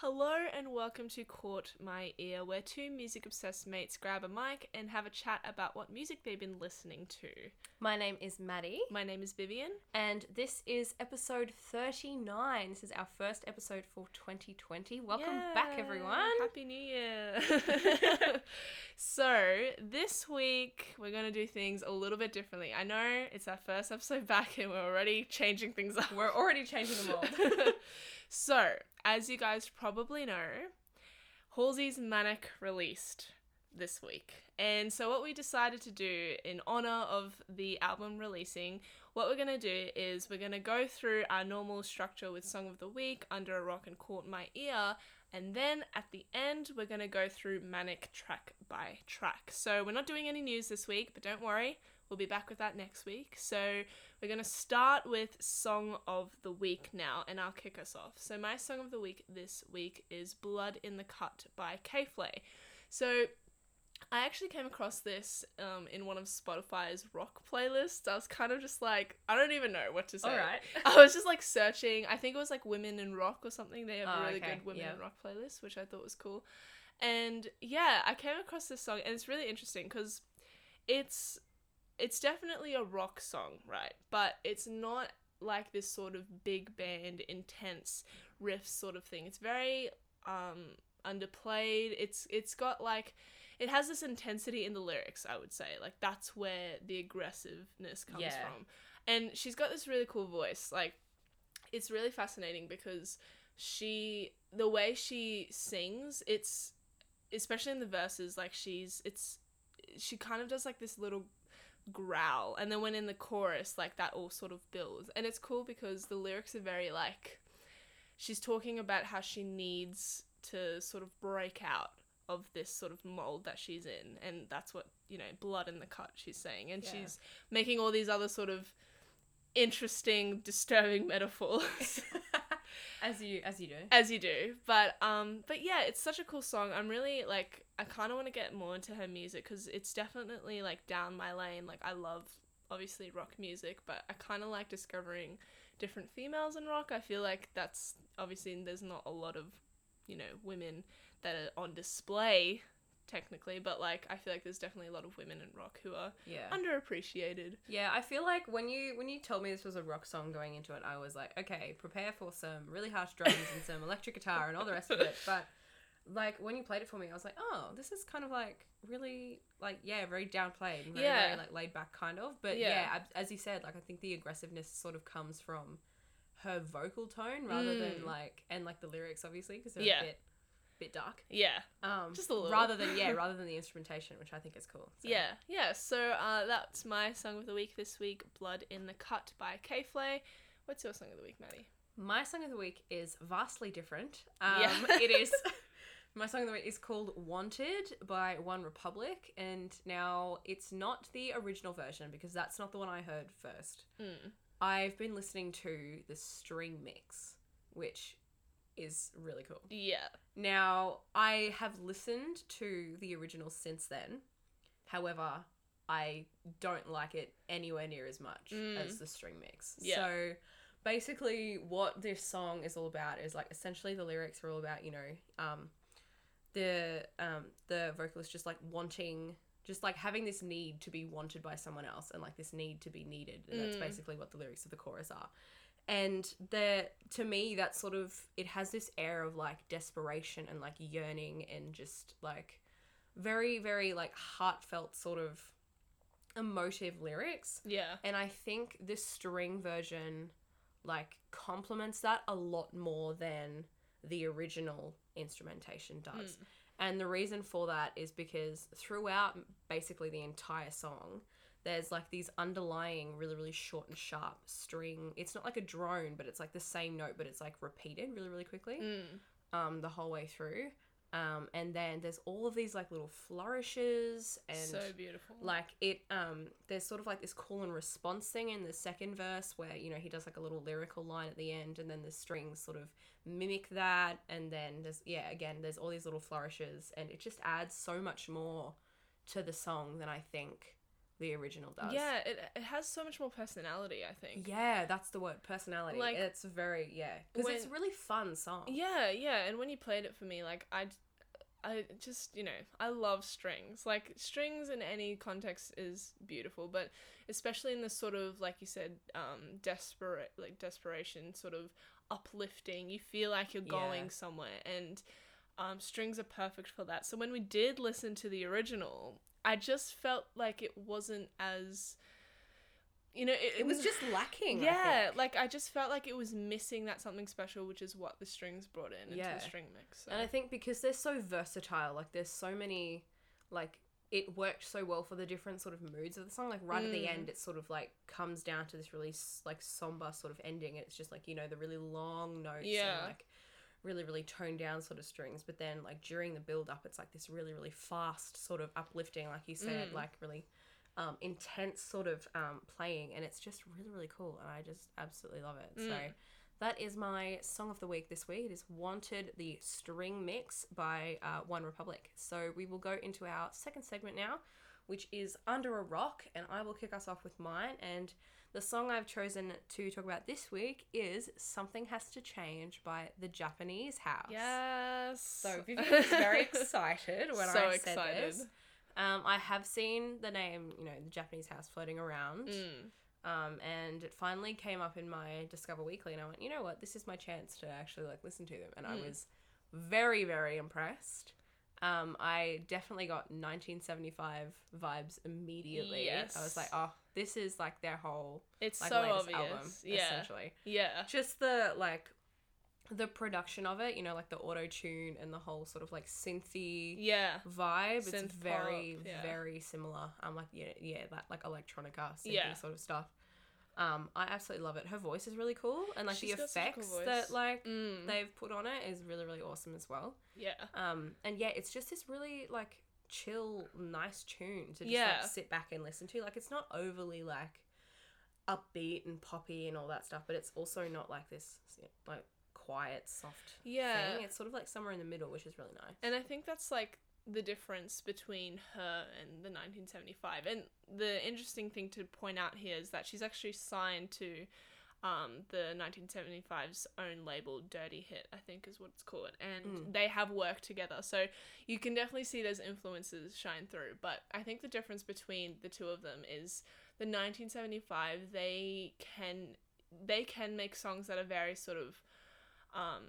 Hello and welcome to Caught My Ear, where two music obsessed mates grab a mic and have a chat about what music they've been listening to. My name is Maddie, My name is Vivian. and this is episode 39. This is our first episode for 2020. Welcome back, everyone. Happy New Year. so, this week we're going to do things a little bit differently. I know it's our first episode back and we're already changing things up. We're already changing them all. so, as you guys probably know, Halsey's Manic released this week. And so, what we decided to do in honor of the album releasing, what we're going to do is we're going to go through our normal structure with Song of the Week, Under a Rock, and Caught My Ear. And then at the end, we're going to go through Manic track by track. So, we're not doing any news this week, but don't worry, we'll be back with that next week. So, we're going to start with Song of the Week now, and I'll kick us off. So, my Song of the Week this week is Blood in the Cut by K-Flay. So, I actually came across this um, in one of Spotify's rock playlists. I was kind of just like, I don't even know what to say. All right. I was just like searching. I think it was like Women in Rock or something. They have Oh, a really okay, good Women yeah. in Rock playlist, which I thought was cool. And yeah, I came across this song, and it's really interesting because it's it's definitely a rock song, right? But it's not like this sort of big band, intense riff sort of thing. It's very um, underplayed. It's it's got like it has this intensity in the lyrics. I would say like that's where the aggressiveness comes Yeah. from. And she's got this really cool voice. Like it's really fascinating because she the way she sings, it's especially in the verses like she's it's she kind of does like this little growl. And then when in the chorus like that all sort of builds. And it's cool because the lyrics are very like she's talking about how she needs to sort of break out of this sort of mold that she's in. And that's what you know blood in the cut she's saying. And Yeah. she's making all these other sort of interesting disturbing metaphors as you as you do. as you do. But um but yeah it's such a cool song. I'm really like i kind of want to get more into her music because it's definitely like down my lane. Like i love obviously rock music but i kind of like discovering different females in rock. I feel like that's obviously there's not a lot of you know women that are on display technically but like i feel like there's definitely a lot of women in rock who are Yeah. underappreciated Yeah, I feel like when you when you told me this was a rock song going into it, I was like, okay, prepare for some really harsh drums and some electric guitar and all the rest of it. But like when you played it for me, I was like, oh, this is kind of like really like yeah, very downplayed, and very, Yeah. very like laid back kind of. But Yeah. yeah, as you said, like I think the aggressiveness sort of comes from her vocal tone rather than Mm. like and like the lyrics obviously because they're Yeah. a bit bit dark. yeah Um, Just a little. rather than yeah, rather than the instrumentation, which I think is cool. So. Yeah, yeah. So uh, that's my song of the week this week, "Blood in the Cut" by K Flay. What's your song of the week, Maddie? My song of the week is vastly different. Um, Yeah. it is. My song of the week is called "Wanted" by One Republic, and now it's not the original version because that's not the one I heard first. Mm. I've been listening to the string mix, which is really cool. Yeah, Now, I have listened to the original since then. However, I don't like it anywhere near as much Mm. as the string mix. Yeah. So basically what this song is all about is like essentially the lyrics are all about, you know, um the um the vocalist just like wanting just like having this need to be wanted by someone else and like this need to be needed and that's Mm. basically what the lyrics of the chorus are and the to me that sort of it has this air of like desperation and like yearning and just like very very like heartfelt sort of emotive lyrics. Yeah, and i think this string version like complements that a lot more than the original instrumentation does. Hmm. And the reason for that is because throughout basically the entire song there's like these underlying really really short and sharp string it's not like a drone but it's like the same note but it's like repeated really really quickly mm. um the whole way through um and then there's all of these like little flourishes and so beautiful. like it um there's sort of like this call and response thing in the second verse where you know he does like a little lyrical line at the end and then the strings sort of mimic that and then there's yeah again there's all these little flourishes and it just adds so much more to the song than i think the original does. Yeah, it, it has so much more personality, I think. Yeah, that's the word. Personality. Like- it's very yeah, because it's a really fun song. Yeah, yeah, and when you played it for me, like I, I just you know I love strings. Like strings in any context is beautiful, but especially in this sort of like you said, um, desperate like desperation, sort of uplifting. You feel like you're going Yeah. somewhere, and um, strings are perfect for that. So when we did listen to the original, I just felt like it wasn't as you know, it, It was just lacking. I yeah, think. like I just felt like it was missing that something special, which is what the strings brought in into Yeah. the string mix. So. And I think because they're so versatile, like there's so many, like it worked so well for the different sort of moods of the song. Like right at the Mm. end, it sort of like comes down to this really like somber sort of ending. It's just like you know the really long notes Yeah. and like really really toned down sort of strings. But then like during the build up, it's like this really really fast sort of uplifting, like you said, Mm. like really. Um, intense sort of um, playing and it's just really really cool and I just absolutely love it so Mm. that is my song of the week this week. It is Wanted, the string mix by uh, One Republic. So we will go into our second segment now, which is Under a Rock, and I will kick us off with mine. And the song I've chosen to talk about this week is Something Has to Change by The Japanese House. yes. So Vivian was very excited when So I said excited. this. Um, I have seen the name, you know, the Japanese house floating around. Mm. Um, and it finally came up in my Discover Weekly, and I went, you know what, this is my chance to actually like listen to them, and I Mm. was very, very impressed. Um, I definitely got 1975 vibes immediately. I was like, oh, this is like their whole It's like so obvious. album, yeah. essentially. Yeah. Just the like the production of it, you know, like the auto tune and the whole sort of like synthy Yeah. vibe. Synth it's very, pop, yeah. very similar. I'm like, yeah, yeah, that like electronica, synthy Yeah. sort of stuff. Um, I absolutely love it. Her voice is really cool, and like She's the a cool effects that like Mm. they've put on it is really, really awesome as well. Yeah. Um, and yeah, it's just this really like chill, nice tune to just Yeah. like sit back and listen to. Like it's not overly like upbeat and poppy and all that stuff, but it's also not like this like quiet, soft Yeah. thing. It's sort of like somewhere in the middle, which is really nice. And I think that's like the difference between her and the 1975. And the interesting thing to point out here is that she's actually signed to um, the 1975's own label, Dirty Hit, I think is what it's called. And Mm. they have worked together. So you can definitely see those influences shine through. But I think the difference between the two of them is the 1975, they can they can make songs that are very sort of um,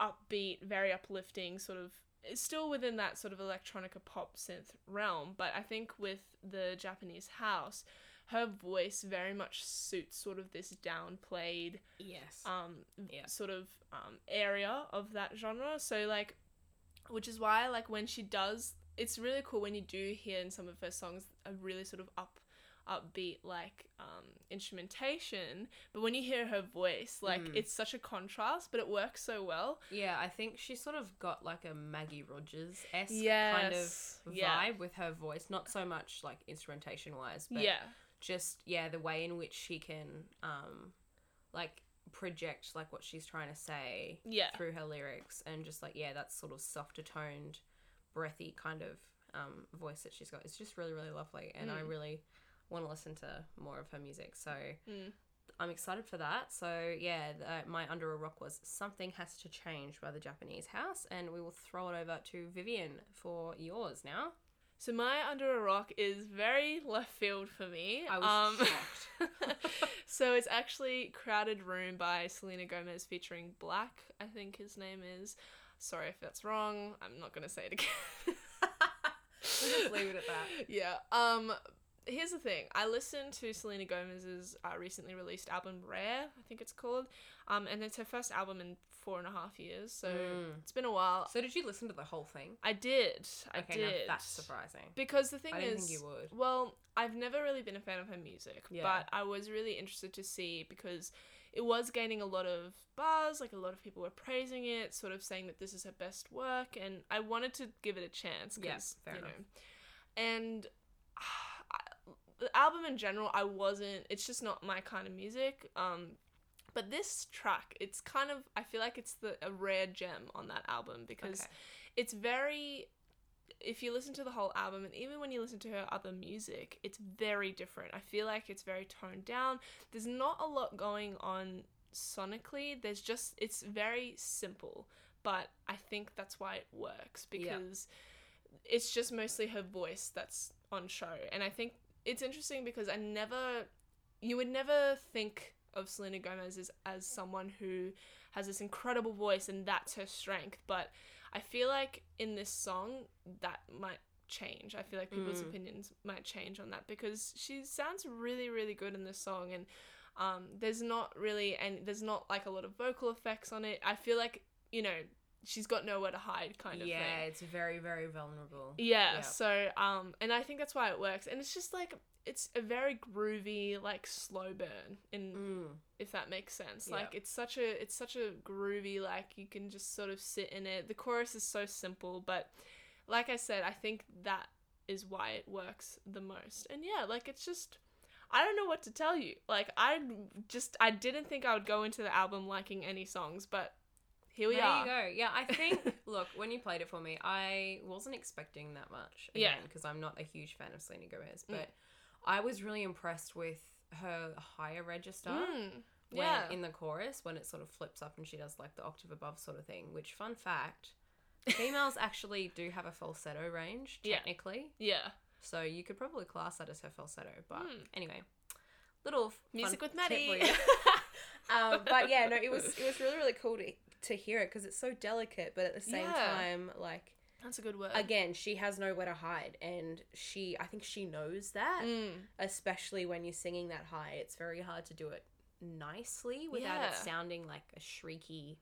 upbeat, very uplifting, sort of still within that sort of electronica pop synth realm, but I think with the Japanese house, her voice very much suits sort of this downplayed Yes. um Yeah. sort of um area of that genre. So like which is why like when she does it's really cool when you do hear in some of her songs a really sort of up upbeat like um instrumentation but when you hear her voice like Mm. it's such a contrast but it works so well Yeah, I think she sort of got like a Maggie Rogers esque kind of vibe yeah. with her voice. Not so much like instrumentation wise, but yeah just yeah, the way in which she can um like project like what she's trying to say yeah through her lyrics and just like yeah, that sort of softer toned, breathy kind of um voice that she's got. It's just really, really lovely and I Mm. really want to listen to more of her music. So Mm. I'm excited for that. So yeah, the, my under a rock was "Something Has to Change" by the Japanese House, and we will throw it over to Vivian for yours now. So my under a rock is very left field for me. I was shocked. so it's actually "Crowded Room" by Selena Gomez featuring Black. I think his name is. Sorry if that's wrong. I'm not gonna say it again. We'll just leave it at that. yeah. Um. Here's the thing. I listened to Selena Gomez's uh, recently released album "Rare." I think it's called. Um, and it's her first album in four and a half years. So Mm. it's been a while. So did you listen to the whole thing? I did. I Okay, did. that's surprising. Because the thing I is, think you would. well, I've never really been a fan of her music, Yeah. but I was really interested to see because it was gaining a lot of buzz. Like a lot of people were praising it, sort of saying that this is her best work, and I wanted to give it a chance. Yeah, 'cause, fair you enough. know, and the album in general, I wasn't. It's just not my kind of music. Um, but this track, it's kind of. I feel like it's the a rare gem on that album because Okay. it's very if you listen to the whole album and even when you listen to her other music, it's very different. I feel like it's very toned down. There's not a lot going on sonically. There's just it's very simple, but I think that's why it works Yeah. because it's just mostly her voice that's on show. And I think it's interesting because I never you would never think of Selena Gomez as, as someone who has this incredible voice and that's her strength, but I feel like in this song that might change. I feel like people's Mm. opinions might change on that because she sounds really really good in this song and um, there's not really and there's not like a lot of vocal effects on it. I feel like you know she's got nowhere to hide kind of yeah, thing. it's very very vulnerable. Yeah, Yeah. so um and I think that's why it works. And it's just like it's a very groovy like slow burn in Mm. if that makes sense. Yeah. Like it's such a it's such a groovy like you can just sort of sit in it. The chorus is so simple, but like I said, I think that is why it works the most. And yeah, like it's just I don't know what to tell you. Like I just I didn't think I would go into the album liking any songs, but here we there are. you go. Yeah, I think. look, when you played it for me, I wasn't expecting that much. Yeah. Again, because I'm not a huge fan of Selena Gomez, Mm. but I was really impressed with her higher register. Mm, When, yeah. In the chorus, when it sort of flips up and she does like the octave above sort of thing. Which, fun fact, females actually do have a falsetto range technically. yeah. So you could probably class that as her falsetto. But Hmm. anyway, little Music with Maddie. tip for you. um, but yeah, no, it was it was really really cool to to hear it because it's so delicate, but at the same Yeah. time, like That's a good word. again, she has nowhere to hide, and she I think she knows that, Mm. especially when you're singing that high. It's very hard to do it nicely without it sounding like a shrieky,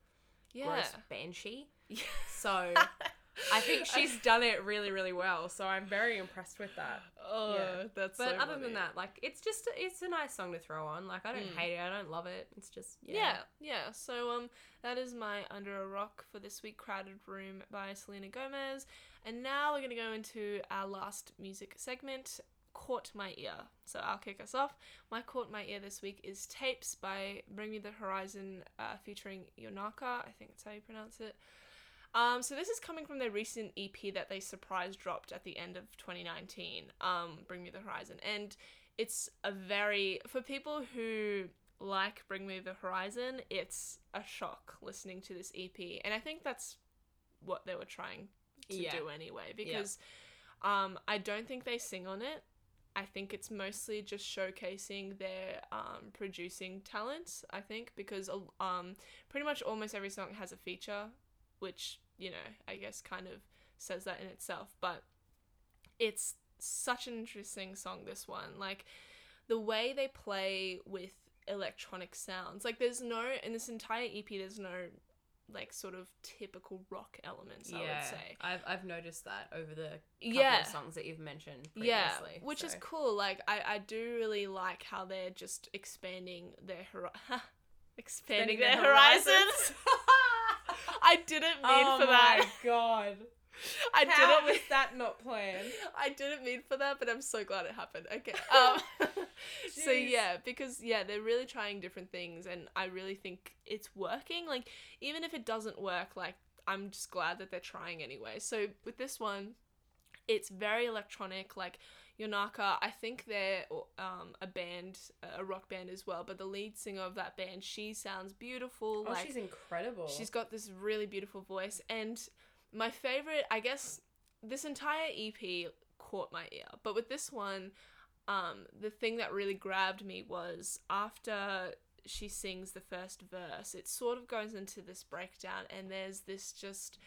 Yeah. gross banshee. Yeah. So I think she's done it really really well. So I'm very impressed with that. Oh, Yeah. that's But so other funny. than that, like it's just it's a nice song to throw on. Like I don't Mm. hate it, I don't love it. It's just yeah. Yeah. yeah, So um, that is my Under a Rock for this week. Crowded Room by Selena Gomez, and now we're gonna go into our last music segment. Caught my ear. So I'll kick us off. My caught my ear this week is Tapes by Bring Me the Horizon, uh, featuring Yonaka. I think that's how you pronounce it. Um, so this is coming from their recent EP that they surprise dropped at the end of 2019. Um, Bring Me the Horizon, and it's a very for people who like Bring Me the Horizon. It's a shock listening to this EP, and I think that's what they were trying to Yeah. do anyway. Because um, I don't think they sing on it. I think it's mostly just showcasing their um, producing talents. I think because um, pretty much almost every song has a feature, which you know I guess kind of says that in itself. But it's such an interesting song. This one, like the way they play with electronic sounds. Like there's no in this entire EP. There's no like sort of typical rock elements. I would say. I've I've noticed that over the couple Yeah. of songs that you've mentioned Yeah, which is cool. Like I, I do really like how they're just expanding their hor- expanding, Expanding their, their horizons. horizons. I didn't mean oh for that. Oh my god! I How didn't. was that not planned? I didn't mean for that, but I'm so glad it happened. Okay. Um. so yeah, because yeah, they're really trying different things, and I really think it's working. Like even if it doesn't work, like I'm just glad that they're trying anyway. So with this one, it's very electronic. Like Yonaka, I think they're um a band, a rock band as well. But the lead singer of that band, she sounds beautiful. Oh, like she's incredible. She's got this really beautiful voice, and my favorite, I guess, this entire EP caught my ear. But with this one, um, the thing that really grabbed me was after she sings the first verse, it sort of goes into this breakdown, and there's this just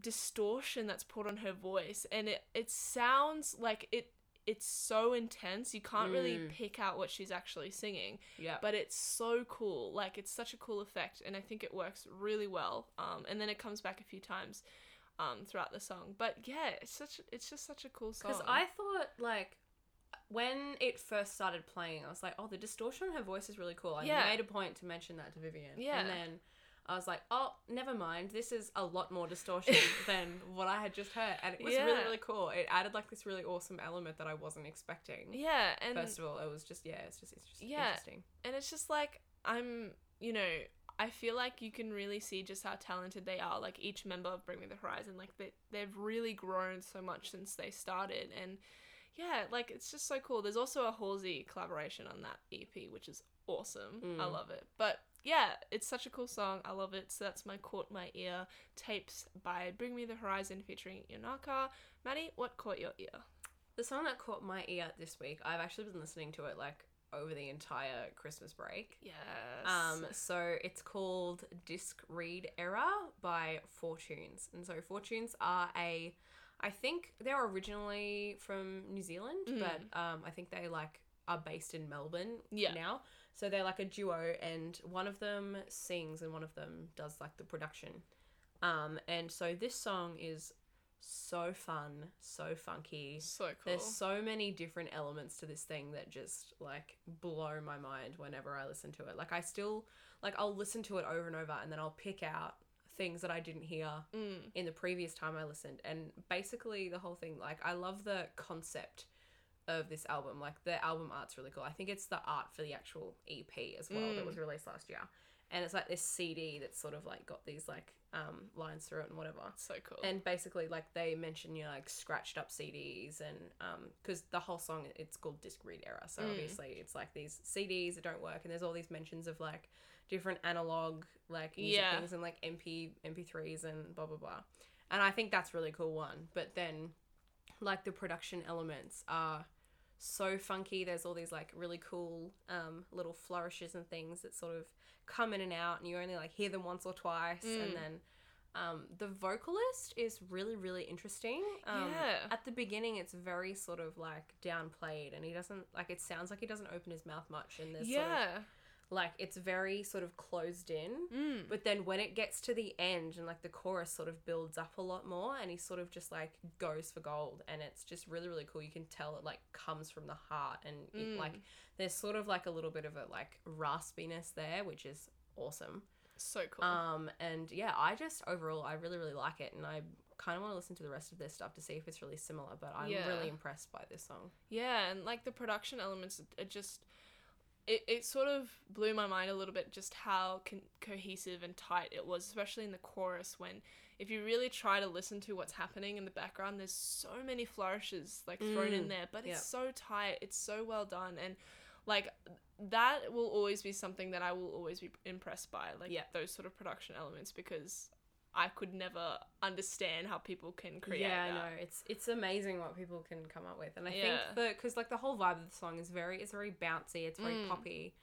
distortion that's put on her voice, and it it sounds like it. It's so intense, you can't really Mm. pick out what she's actually singing yeah. but it's so cool. Like it's such a cool effect, and I think it works really well. Um, and then it comes back a few times, um, throughout the song. But yeah, it's such it's just such a cool song. Because I thought like when it first started playing, I was like, oh, the distortion on her voice is really cool. I Yeah. made a point to mention that to Vivian. Yeah. And then I was like, oh, never mind. This is a lot more distortion than what I had just heard, and it was really Yeah. really cool. It added like this really awesome element that I wasn't expecting. yeah, and First of all, it was just yeah, it's just it's just Yeah. interesting. and it's just like I'm, you know, I feel like you can really see just how talented they are. Like each member of Bring Me the Horizon, like they they've really grown so much since they started, and yeah, like it's just so cool. There's also a Halsey collaboration on that EP, which is awesome. I Mm. love it. But yeah, it's such a cool song. I love it. So that's my Caught My Ear tapes by Bring Me the Horizon featuring Yonaka. Maddie, what caught your ear? The song that caught my ear this week, I've actually been listening to it like over the entire Christmas break. Yes. Um, so it's called Disc Read Error by Fortunes. And so Fortunes are a I think they're originally from New Zealand, Mm. but um, I think they like are based in Melbourne Yeah. now. So they're like a duo and one of them sings and one of them does like the production. Um, and so this song is so fun, so funky. so cool. There's so many different elements to this thing that just like blow my mind whenever I listen to it. Like I still like I'll listen to it over and over and then I'll pick out things that I didn't hear Mm. in the previous time I listened. And basically the whole thing like I love the concept of this album. Like the album art's really cool. I think it's the art for the actual EP as well that Mm. was released last year. And it's like this CD that's sort of like got these like um lines through it and whatever So cool. and basically like they mention you know like scratched up CDs and um because the whole song it's called disc read error. so Mm. obviously it's like these CDs that don't work and there's all these mentions of like different analog like music Yeah. things and like MP MP3s and blah blah blah and I think that's really cool one but then like the production elements are so funky there's all these like really cool um little flourishes and things that sort of come in and out and you only like hear them once or twice Mm. and then um, the vocalist is really, really interesting. Um, Yeah. At the beginning, it's very sort of like downplayed, and he doesn't like. It sounds like he doesn't open his mouth much, and there's sort of, yeah. Like it's very sort of closed in. Mm. But then when it gets to the end and like the chorus sort of builds up a lot more, and he sort of just like goes for gold, and it's just really, really cool. You can tell it like comes from the heart, and it, Mm. like there's sort of like a little bit of a like raspiness there, which is awesome. So cool. Um, and yeah, I just overall I really really like it, and I kind of want to listen to the rest of their stuff to see if it's really similar. But I'm Yeah. really impressed by this song. Yeah, and like the production elements, it just it, it sort of blew my mind a little bit just how con- cohesive and tight it was, especially in the chorus when if you really try to listen to what's happening in the background, there's so many flourishes like thrown in Mm, there, but it's so tight, it's so well done and like that will always be something that I will always be impressed by, like Yeah. those sort of production elements because I could never understand how people can create yeah, I that. know it's it's amazing what people can come up with, and I Yeah. think the because like the whole vibe of the song is very it's very bouncy, it's very Mm. poppy,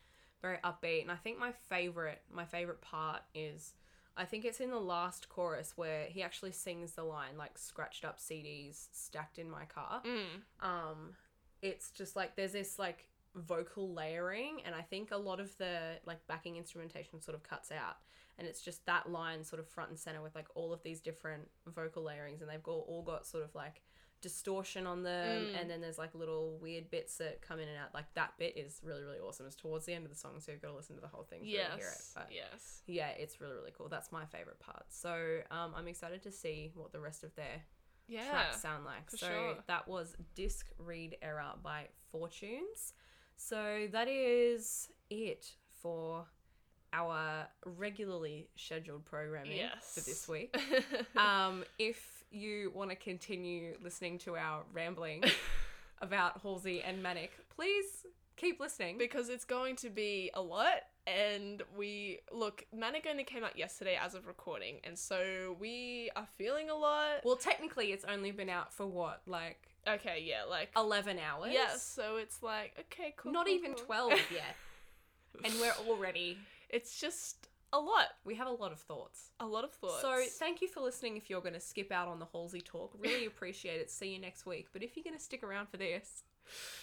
very upbeat, and I think my favorite my favorite part is. I think it's in the last chorus where he actually sings the line like scratched up CDs stacked in my car. Mm. um it's just like there's this like vocal layering and i think a lot of the like backing instrumentation sort of cuts out and it's just that line sort of front and center with like all of these different vocal layerings and they've got, all got sort of like distortion on them Mm. and then there's like little weird bits that come in and out like that bit is really really awesome it's towards the end of the song so you've got to listen to the whole thing to really hear it Yes. but Yes. yeah it's really really cool that's my favorite part so um, i'm excited to see what the rest of their Yeah. tracks sound like. so sure. that was Disc Read Error by Fortunes. So that is it for our regularly scheduled programming Yes. for this week. Um, if you want to continue listening to our rambling about Halsey and Manic, please keep listening. because it's going to be a lot and we look manic only came out yesterday as of recording and so we are feeling a lot well, technically, it's only been out for what, like okay yeah like 11 hours? yes so it's like okay cool Not cool, even cool. 12 yet. and we're already, it's just a lot we have a lot of thoughts. a lot of thoughts So thank you for listening. If you're going to skip out on the Halsey talk, really appreciate it. See you next week. But if you're going to stick around for this,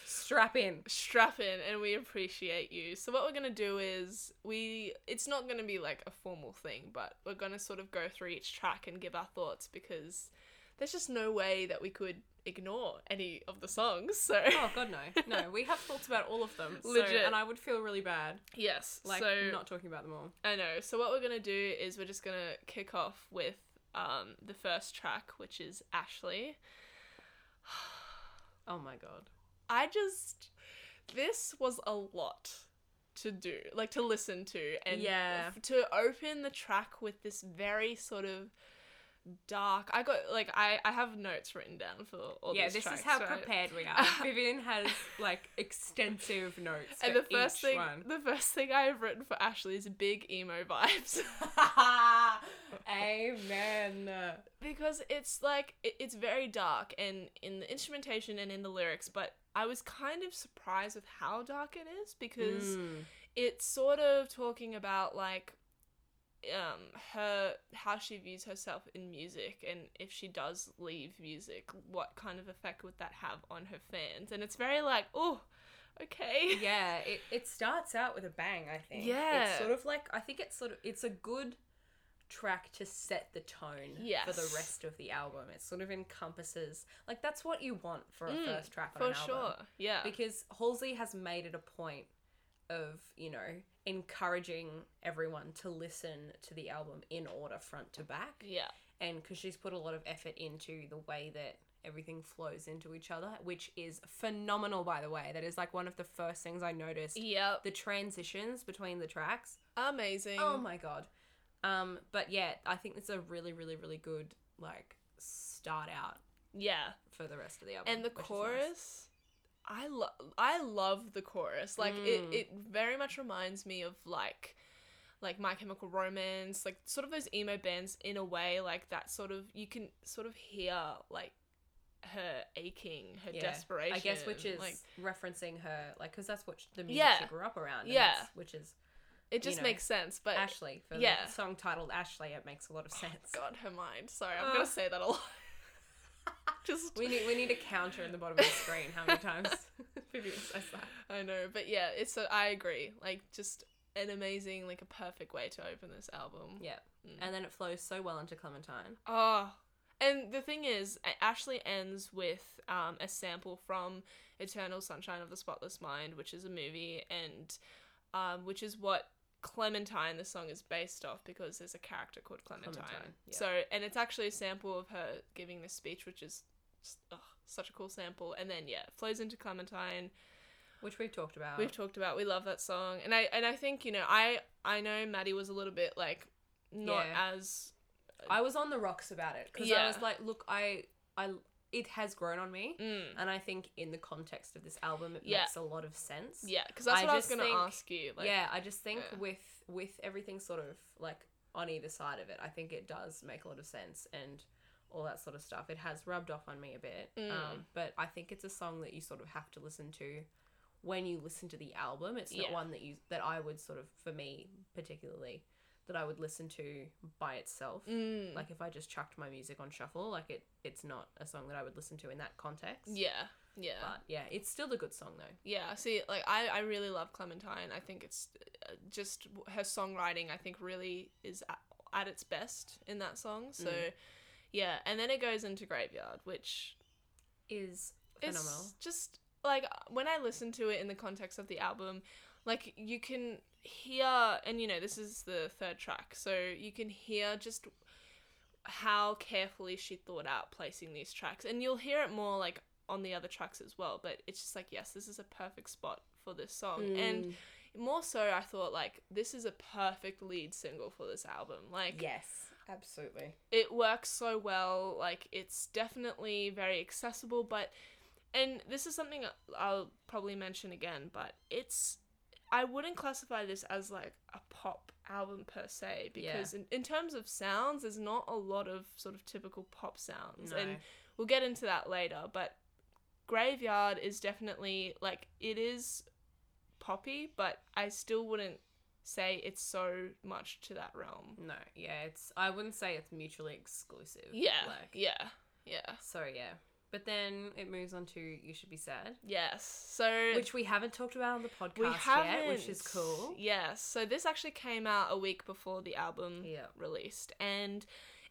strap in. strap in and we appreciate you so what we're going to do is we it's not going to be like a formal thing but we're going to sort of go through each track and give our thoughts because there's just no way that we could ignore any of the songs so Oh God, no, no. We have thoughts about all of them. so- Legit. and I would feel really bad, yes like so not talking about them all. I know. So what we're gonna do is we're just gonna kick off with um the first track, which is Ashley. Oh my God. I just this was a lot to do, like to listen to, and Yeah. to open the track with this very sort of dark. I got like I I have notes written down for all yeah, this tracks, is how right? prepared we are. Vivian has like extensive notes. And the first thing, one. the first thing I have written for Ashley is big emo vibes. Amen. because it's like it, it's very dark and in the instrumentation and in the lyrics but i was kind of surprised with how dark it is because Mm. it's sort of talking about like um her how she views herself in music and if she does leave music what kind of effect would that have on her fans and it's very like oh okay yeah, it, it starts out with a bang, I think. Yeah. It's sort of like I think it's sort of it's a good track to set the tone for the rest of the album. It sort of encompasses like that's what you want for a Mm, first track on for an album. sure yeah Because Halsey has made it a point of, you know, encouraging everyone to listen to the album in order front to back. yeah and because she's put a lot of effort into the way that everything flows into each other, which is phenomenal, by the way. That is like one of the first things I noticed. yep The transitions between the tracks. amazing Oh my god. Um, but yeah, I think it's a really, really, really good like start out yeah for the rest of the album. and the chorus i love i love the chorus like it, Mm. it very much reminds me of like like my chemical romance like sort of those emo bands in a way like that sort of you can sort of hear like her aching her Yeah. desperation I guess which is like referencing her, like, because that's what sh- the music Yeah. she grew up around. Yeah. which is it just know, makes sense but Ashley. For yeah. the song titled Ashley, it makes a lot of sense. god her mind sorry i'm Ugh. gonna say that a lot just We need we need a counter in the bottom of the screen. How many times Vivian says that? I know, but yeah, it's a, I agree. Like just an amazing, like a perfect way to open this album. Yeah, Mm. and then it flows so well into Clementine. Oh, and the thing is, Ashley ends with um, a sample from Eternal Sunshine of the Spotless Mind, which is a movie, and um, which is what Clementine, the song, is based off because there's a character called Clementine. Clementine, yeah. So, and it's actually a sample of her giving this speech, which is ugh, such a cool sample. And then yeah, flows into Clementine. which we've talked about. We've talked about. We love that song, and I and I think you know I I know Maddie was a little bit like not Yeah. as I was on the rocks about it because I was like, look, I, I, it has grown on me, mm, and I think in the context of this album, it Yeah. makes a lot of sense. yeah because that's I what I was just gonna ask you. Like, yeah, I just think yeah. with with everything sort of like on either side of it, I think it does make a lot of sense and all that sort of stuff. It has rubbed off on me a bit, Mm. um, but I think it's a song that you sort of have to listen to when you listen to the album. It's not Yeah. one that you that I would sort of for me particularly that I would listen to by itself. Mm, Like if I just chucked my music on shuffle, like it, it's not a song that I would listen to in that context. yeah, yeah, But yeah, it's still a good song though. yeah. See, like I I really love Clementine. I think it's uh, just her songwriting. I think really is at, at its best in that song. So. Mm. Yeah, and then it goes into Graveyard, which Is it's just like when I listen to it in the context of the album, like you can hear, and you know, this is the third track, so you can hear just how carefully she thought out placing these tracks, and you'll hear it more like on the other tracks as well. But it's just like, yes, this is a perfect spot for this song, and Mm. more so, I thought like this is a perfect lead single for this album. Like, yes, absolutely. it works so well. Like it's definitely very accessible, but and this is something I'll probably mention again, but it's I wouldn't classify this as like a pop album per se because in, in terms of sounds there's not a lot of sort of typical pop sounds No. and we'll get into that later but graveyard is definitely like it is poppy but i still wouldn't say it's so much to that realm No, yeah, it's. I wouldn't say it's mutually exclusive. yeah Like, yeah yeah So yeah, but then it moves on to "You Should Be Sad," Yes. So which we haven't talked about on the podcast we haven't, yet, which is cool. Yes. So this actually came out a week before the album Yeah. released, and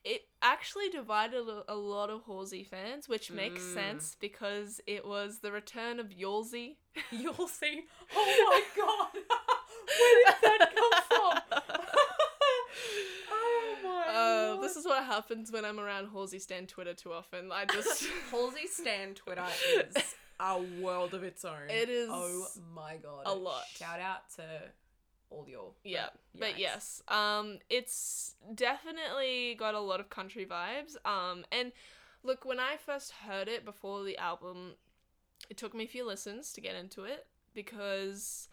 it actually divided a- lot of Halsey fans, which makes Mm. sense because it was the return of Yolsey. You'll see. Oh my god, where did that come from? oh my. Uh, lord. this is what happens when I'm around Halsey Stan Twitter too often. I just Halsey Stan Twitter is a world of its own. It is Oh my god. a lot. Shout out to all your. Yeah, but yikes. yes, um, it's definitely got a lot of country vibes. Um, and look, when I first heard it before the album, it took me a few listens to get into it because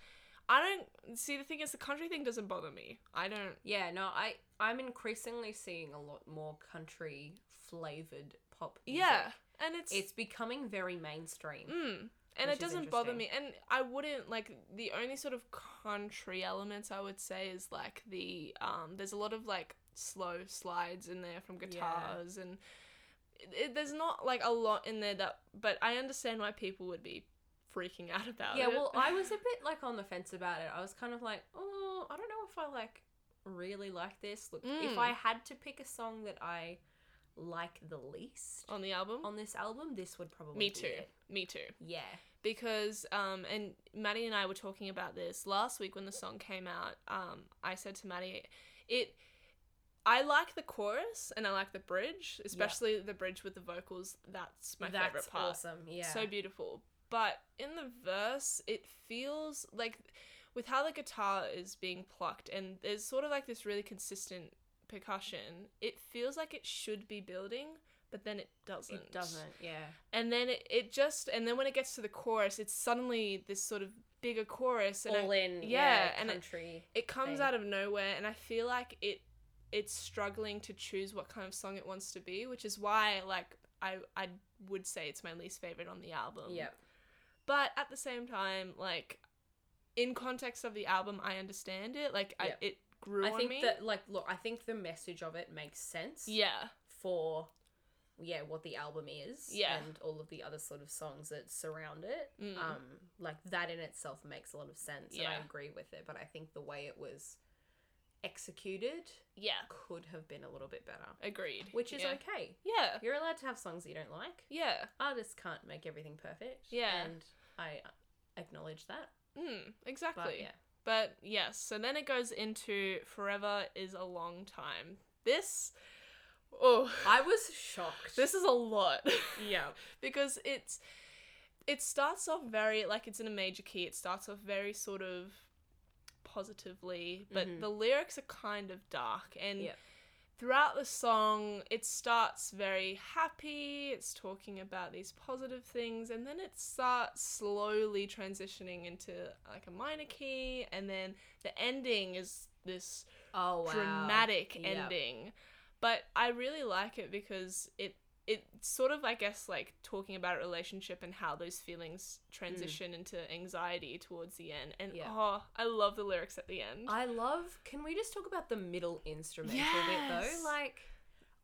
I don't see the thing is the country thing doesn't bother me. I don't. Yeah, no, I I'm increasingly seeing a lot more country flavored pop. Music. Yeah, and it's It's becoming very mainstream. Mm. And it doesn't bother me. And I wouldn't like the only sort of country elements I would say is like the um there's a lot of like slow slides in there from guitars and it, it- there's not like a lot in there that but I understand why people would be freaking out about Yeah, it. Yeah, well, I was a bit like on the fence about it. I was kind of like, oh, I don't know if I like really like this. Look, if Mm. I had to pick a song that I like the least on the album. on this album, this would probably me too. it. Me too. Yeah, because um and Maddie and I were talking about this last week when the song came out. Um I said to Maddie it I like the chorus and I like the bridge, especially the bridge with the vocals. That's my that's favorite part. awesome. Yeah, So beautiful. But in the verse, it feels like with how the guitar is being plucked and there's sort of like this really consistent percussion, it feels like it should be building, but then it doesn't. it doesn't. Yeah, And then it, it just and then when it gets to the chorus, it's suddenly this sort of bigger chorus and all I- in. yeah, Yeah, and it- it comes thing. out of nowhere and I feel like it it's struggling to choose what kind of song it wants to be, which is why like I I would say it's my least favorite on the album. yeah, But at the same time, like in context of the album, I understand it. Like I, Yeah. it grew I on think me. that like look, I think the message of it makes sense. yeah, for yeah what the album is Yeah. and all of the other sort of songs that surround it Mm. um like that in itself makes a lot of sense and i Yeah. agree with it but i think the way it was executed yeah, could have been a little bit better agreed. which is yeah. okay Yeah, you're allowed to have songs that you don't like yeah, artists can't make everything perfect Yeah. and i acknowledge that mm, exactly. but yeah But yes, so then it goes into Forever is a long time. This oh i was shocked this is a lot. yeah because it's it starts off very like it's in a major key. It starts off very sort of positively, but Mhm. the lyrics are kind of dark and Yeah. throughout the song it starts very happy. It's talking about these positive things and then it starts slowly transitioning into like a minor key and then the ending is this oh wow dramatic Yep. ending. But I really like it because it it's sort of I guess like talking about a relationship and how those feelings transition into anxiety towards the end. And Yeah. oh, I love the lyrics at the end. I love. Can we just talk about the middle instrumental bit though? Like,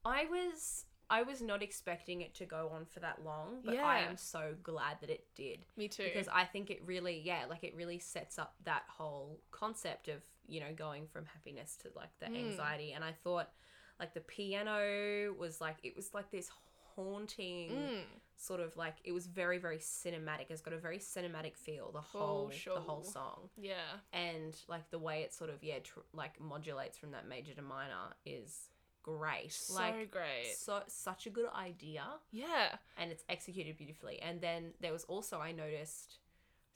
I was I was not expecting it to go on for that long, but I am so glad that it did Me too. because I think it really, yeah, like it really sets up that whole concept of you know going from happiness to like the Mm. anxiety. And I thought, like the piano was like it was like this haunting Mm, sort of like it was very very cinematic. It's got a very cinematic feel. The whole the whole song yeah. and like the way it sort of yeah tr- like modulates from that major to minor is great So like great. so such a good idea Yeah. and it's executed beautifully and then there was also i noticed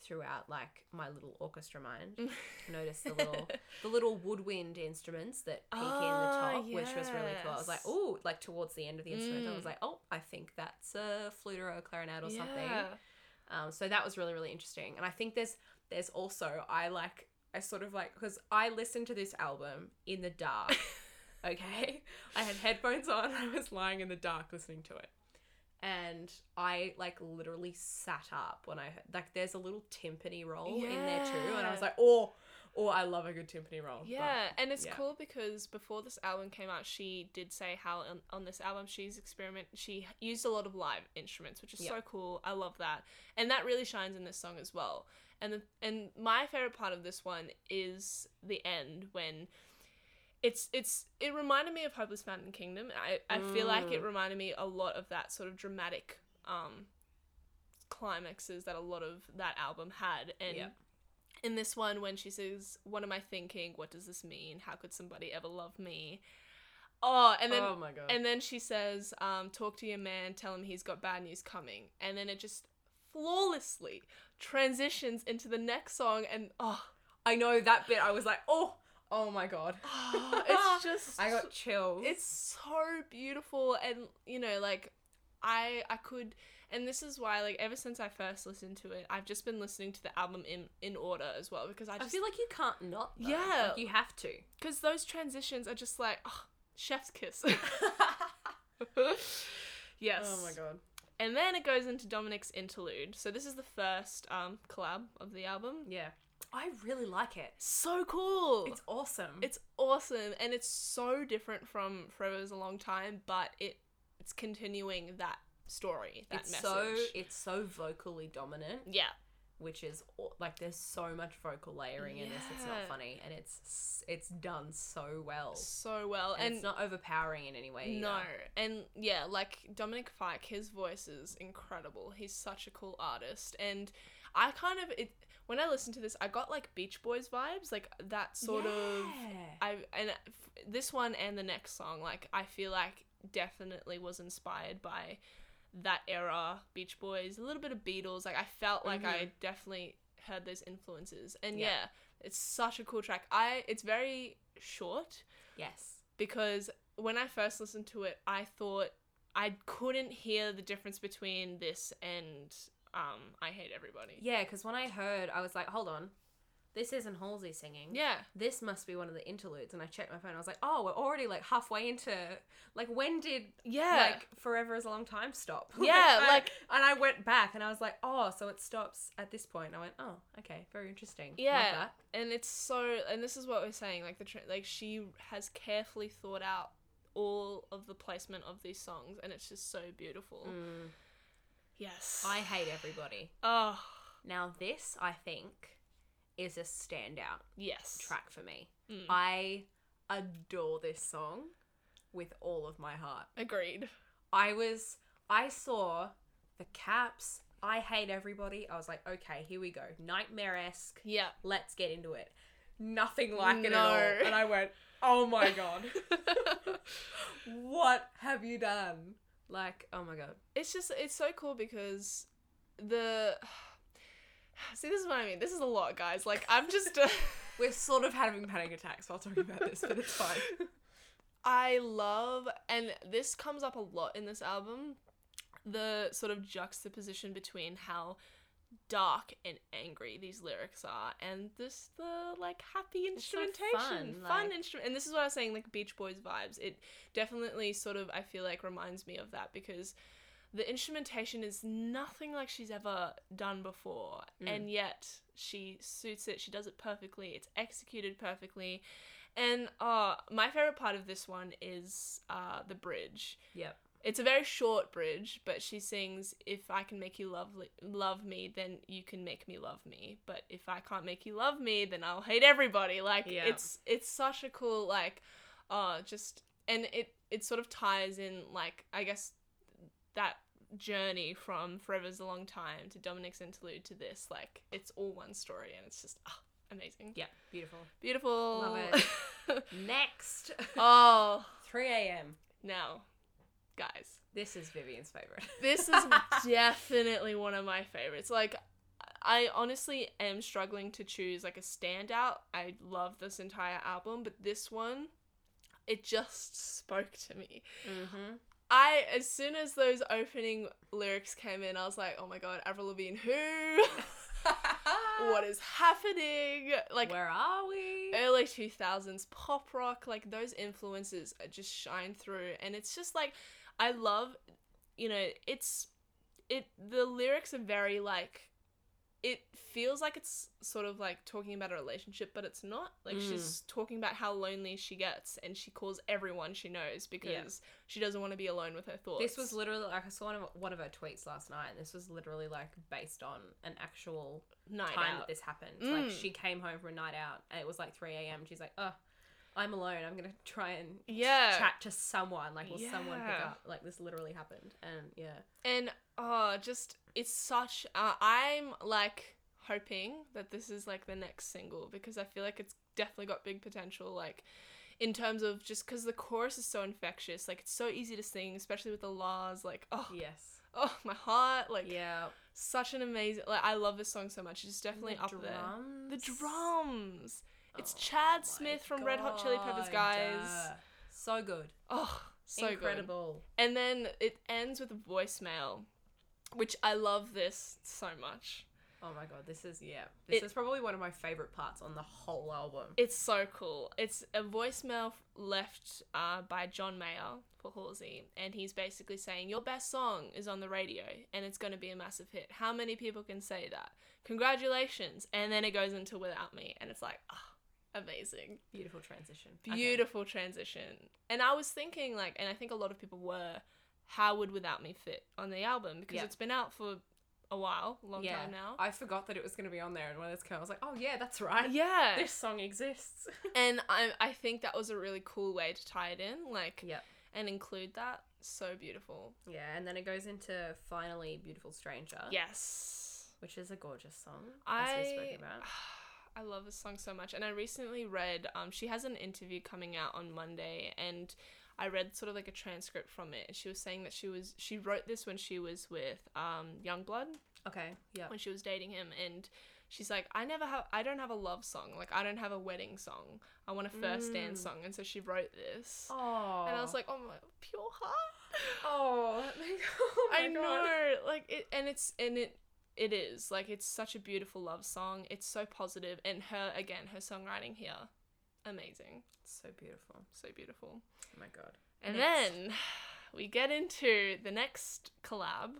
throughout like my little orchestra mind Notice the little the little woodwind instruments that peak in the Ah, top which was really cool i was like yes. oh like towards the end of the instrument i was Mm. like oh i think that's a flute or a clarinet or something um, so that was really really interesting, and I think there's there's also I like I sort of like because I listened to this album in the dark. okay, I had headphones on. I was lying in the dark listening to it, and I like literally sat up when I heard like there's a little timpani roll in there too, and I was like, oh, oh, I love a good timpani roll. but- Yeah, and it's yeah. cool because before this album came out, she did say how on, on this album she's experiment she used a lot of live instruments, which is Yeah. so cool. I love that, and that really shines in this song as well. And the, and my favorite part of this one is the end when it's it's it reminded me of Hopeless Fountain Kingdom. I I feel like it Mm. reminded me a lot of that sort of dramatic um climaxes that a lot of that album had and Yeah. in this one when she says what am i thinking what does this mean how could somebody ever love me oh and then oh my god. and then she says um, talk to your man tell him he's got bad news coming and then it just flawlessly transitions into the next song and oh, I know that bit. I was like, oh, oh my god. oh it's just I got chills. it's so beautiful and you know like I I could and this is why like ever since I first listened to it I've just been listening to the album in in order as well because I I just feel like you can't not. Though. Yeah. Like, you have to. because those transitions are just like oh, chef's kiss yes Oh my god. and then it goes into Dominic's interlude so this is the first um collab of the album Yeah. I really like it. so cool It's awesome. It's awesome and it's so different from Forever's a Long Time, but it it's continuing that story, that it's message. so it's so vocally dominant, yeah, which is like there's so much vocal layering in this. It's not funny, and it's it's done so well, so well and, and, it's not overpowering in any way. either. no, and yeah, like Dominic Fike, his voice is incredible. He's such a cool artist, and I kind of it when I listened to this, I got like Beach Boys vibes, like that sort of. Yeah. I and uh, f- this one and the next song, like I feel like definitely was inspired by that era, Beach Boys, a little bit of Beatles. Like I felt like I mm-hmm. definitely heard those influences, and Yeah. yeah. it's such a cool track. I it's very short Yes. because when I first listened to it, I thought I couldn't hear the difference between this and um I Hate Everybody. Yeah, because when I heard, I was like, hold on, this isn't Halsey singing. Yeah. This must be one of the interludes, and I checked my phone. I was like, "Oh, we're already like halfway into like when did Yeah. like forever is a long time stop Yeah, I- like- and i went back and i was like oh so it stops at this point i went oh okay very interesting Yeah, and it's so, and this is what we're saying. Like the tra- like she has carefully thought out all of the placement of these songs, and it's just so beautiful. Mm, Yes, i hate everybody Oh now this i think is a standout yes, track for me Mm. i adore this song with all of my heart Agreed. i was i saw the caps i hate everybody i was like okay here we go nightmare-esque Yeah. let's get into it. Nothing like it at No. all. And I went, oh my god, what have you done? Like, oh my god. it's just it's so cool because the see this is what I mean. This is a lot, guys. Like I'm just. Uh, We're sort of having panic attacks while talking about this, but it's fine. I love, and this comes up a lot in this album, the sort of juxtaposition between how dark and angry these lyrics are, and this the like happy It's so instrumentation, fun, fun, like- instrument. And this is what I was saying, like Beach Boys vibes. It definitely sort of I feel like reminds me of that because the instrumentation is nothing like she's ever done before, Mm. and yet she suits it. She does it perfectly. It's executed perfectly. And uh, my favorite part of this one is uh, the bridge. Yep. It's a very short bridge, but she sings, "If I can make you love love me, then you can make me love me. But if I can't make you love me, then I'll hate everybody." Like Yeah. it's it's such a cool like, uh, just and it it sort of ties in like I guess that journey from Forever's a Long Time to Dominic's interlude to this like it's all one story and it's just ah, amazing. Yeah, beautiful. Beautiful. Love it. Next, oh, 3 a.m. now, guys, This is Vivian's favorite. this is definitely one of my favorites. Like, I honestly am struggling to choose like a standout. I love this entire album, but this one, it just spoke to me. mm-hmm. I, as soon as those opening lyrics came in, I was like, oh my god, Avril Lavigne, who? what is happening? Like, Where are we? early 2000s pop rock like those influences just shine through and it's just like i love you know it's it the lyrics are very like it feels like it's sort of like talking about a relationship but it's not like Mm. she's talking about how lonely she gets and she calls everyone she knows because she doesn't want to be alone with her thoughts This was literally like I saw one of one of her tweets last night. And this was literally like based on an actual night time out that this happened. Like Mm. she came home from a night out and it was like 3 a.m. She's like, oh, I'm alone. I'm gonna try and yeah chat to someone. Like, will someone pick up? Like this literally happened. And yeah, And oh, just it's such. Uh, I'm like hoping that this is like the next single because I feel like it's definitely got big potential. Like, in terms of just because the chorus is so infectious. Like it's so easy to sing, especially with the Lars. Like oh, Yes. oh my heart. Like Yeah. such an amazing. Like I love this song so much. It's definitely The up there. The drums. It's Oh Chad Smith from Red Hot Chili Peppers, God. guys. So good. Oh, so good. Incredible. And then it ends with a voicemail, which I love this so much. Oh my god, this is yeah. This It- is probably one of my favorite parts on the whole album. It's so cool. It's a voicemail left uh, by John Mayer for Halsey, and he's basically saying, Your best song is on the radio, and it's going to be a massive hit. How many people can say that? Congratulations. And then it goes into Without Me, and it's like, oh, amazing. Beautiful transition. Okay. Beautiful transition. And I was thinking, like, and I think a lot of people were, how would Without Me fit on the album? Because Yeah. it's been out for a while, long Yeah. time now. I forgot that it was going to be on there, and when it's come, I was like, oh yeah, that's right. yeah. This song exists. and I, I think that was a really cool way to tie it in. Like, yep. and include that. So beautiful. Yeah, and then it goes into finally "Beautiful Stranger." Yes. which is a gorgeous song. As we spoke I about. I love this song so much. And I recently read um she has an interview coming out on Monday and I read sort of like a transcript from it and she was saying that she was she wrote this when she was with um Yungblud Okay. Yeah. when she was dating him and she's like I never have I don't have a love song like I don't have a wedding song I want a first dance Mm. song and so she wrote this Oh. and I was like oh my pure heart oh, oh my I God. know, like it, and it's and it, it is like it's such a beautiful love song. It's so positive, and her again, her songwriting here, amazing, So beautiful. so beautiful. Oh my god. And Next. then we get into the next collab,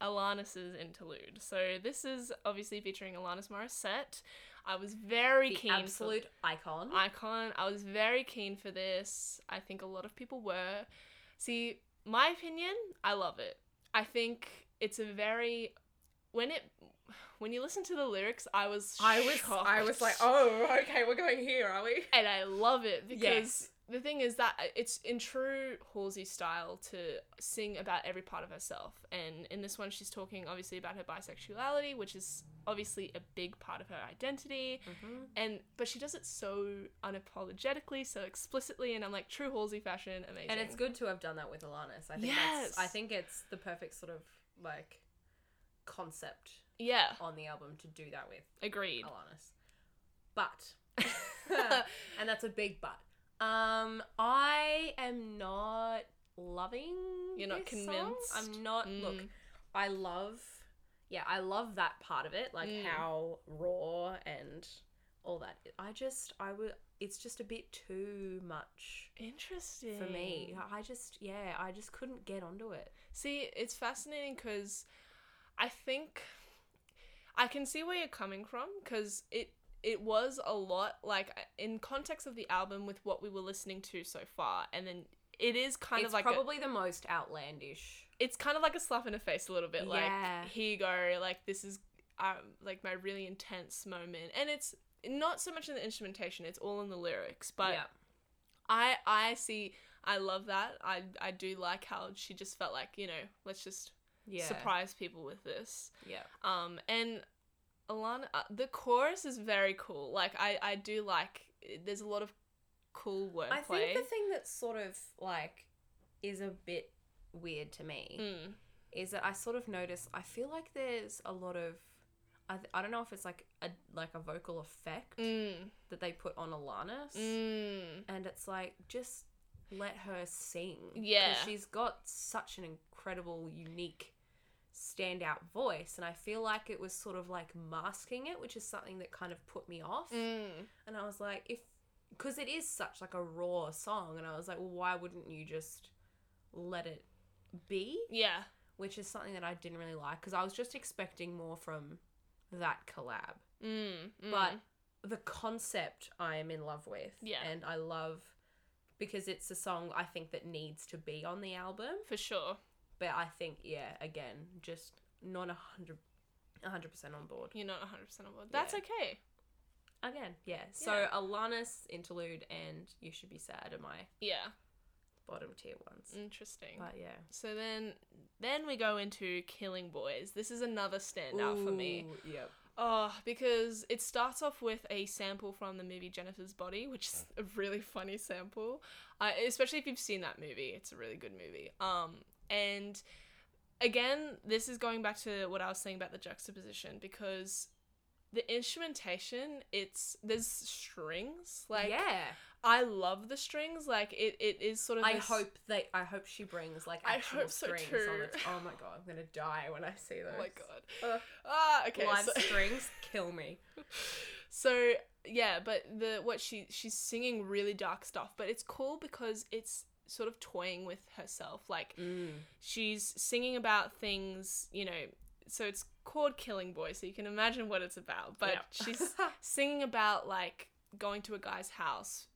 Alanis's interlude. So this is obviously featuring Alanis Morissette. I was very the keen for- absolute icon. icon. I was very keen for this. I think a lot of people were. See, my opinion, I love it. I think it's a very when it when you listen to the lyrics, I was I was I was like, oh, okay, we're going here, are we? and I love it because Yes. the thing is that it's in true Halsey style to sing about every part of herself. And in this one, she's talking obviously about her bisexuality, which is obviously a big part of her identity Mm-hmm. and but she does it so unapologetically, so explicitly, and I'm like true Halsey fashion, amazing. And it's good to have done that with Alanis. I think Yes. that's I think it's the perfect sort of like concept yeah, on the album to do that with agreed. Alanis. But and that's a big but. Um, I am not loving. You're not this song. convinced? I'm not. Look, Mm. I love. Yeah, I love that part of it, like Mm. how raw and all that. I just, I would. It's just a bit too much Interesting for me. I just, yeah, I just couldn't get onto it. See, it's fascinating because I think I can see where you're coming from because it it was a lot like in context of the album with what we were listening to so far, and then it is kind it's of like a, probably the most outlandish. it's kind of like a slap in the face a little bit. Like Yeah. here you go, like this is um like my really intense moment, and it's not so much in the instrumentation; it's all in the lyrics. But yeah, I I see. I love that. I I do like how she just felt like you know let's just yeah, surprise people with this. yeah. Um and Alana, uh, the chorus is very cool. Like I I do like. There's a lot of cool wordplay. I think the thing that's sort of like is a bit weird to me Mm. is that I sort of notice I feel like there's a lot of I, th- I don't know if it's like a like a vocal effect Mm. that they put on Alanis Mm. and it's like just let her sing. Yeah. she's got such an incredible unique standout voice and I feel like it was sort of like masking it which is something that kind of put me off Mm. and I was like, if because it is such like a raw song, and I was like, well, why wouldn't you just let it be? Yeah. Which is something that I didn't really like because I was just expecting more from that collab. Mm. mm. But the concept I am in love with, Yeah. and I love because it's a song I think that needs to be on the album. for sure. But I think, yeah, again, just not a hundred. a 100% on board. You're not a 100% on board. That's Yeah. okay. Again, yeah. So Yeah. Alanis interlude and You Should Be Sad Am I? Yeah. bottom tier ones. Interesting. But yeah. So then then we go into Killing Boys. This is another standout for me. Ooh, Yep. Oh, because it starts off with a sample from the movie Jennifer's Body, which is a really funny sample. Uh, especially if you've seen that movie, it's a really good movie. Um, and again, this is going back to what I was saying about the juxtaposition because the instrumentation, it's there's strings. Like yeah. I love the strings. Like it, it is sort of. I this- hope they. I hope she brings like I actual hope so strings too. on it. Oh my god, I'm gonna die when I see those. Oh my god. Uh, Ah, okay. live so- strings kill me. So yeah, but the what she she's singing really dark stuff, but it's cool because it's sort of toying with herself. Like Mm. she's singing about things, you know. So it's called Killing Boy, so you can imagine what it's about. But Yep. she's singing about like going to a guy's house,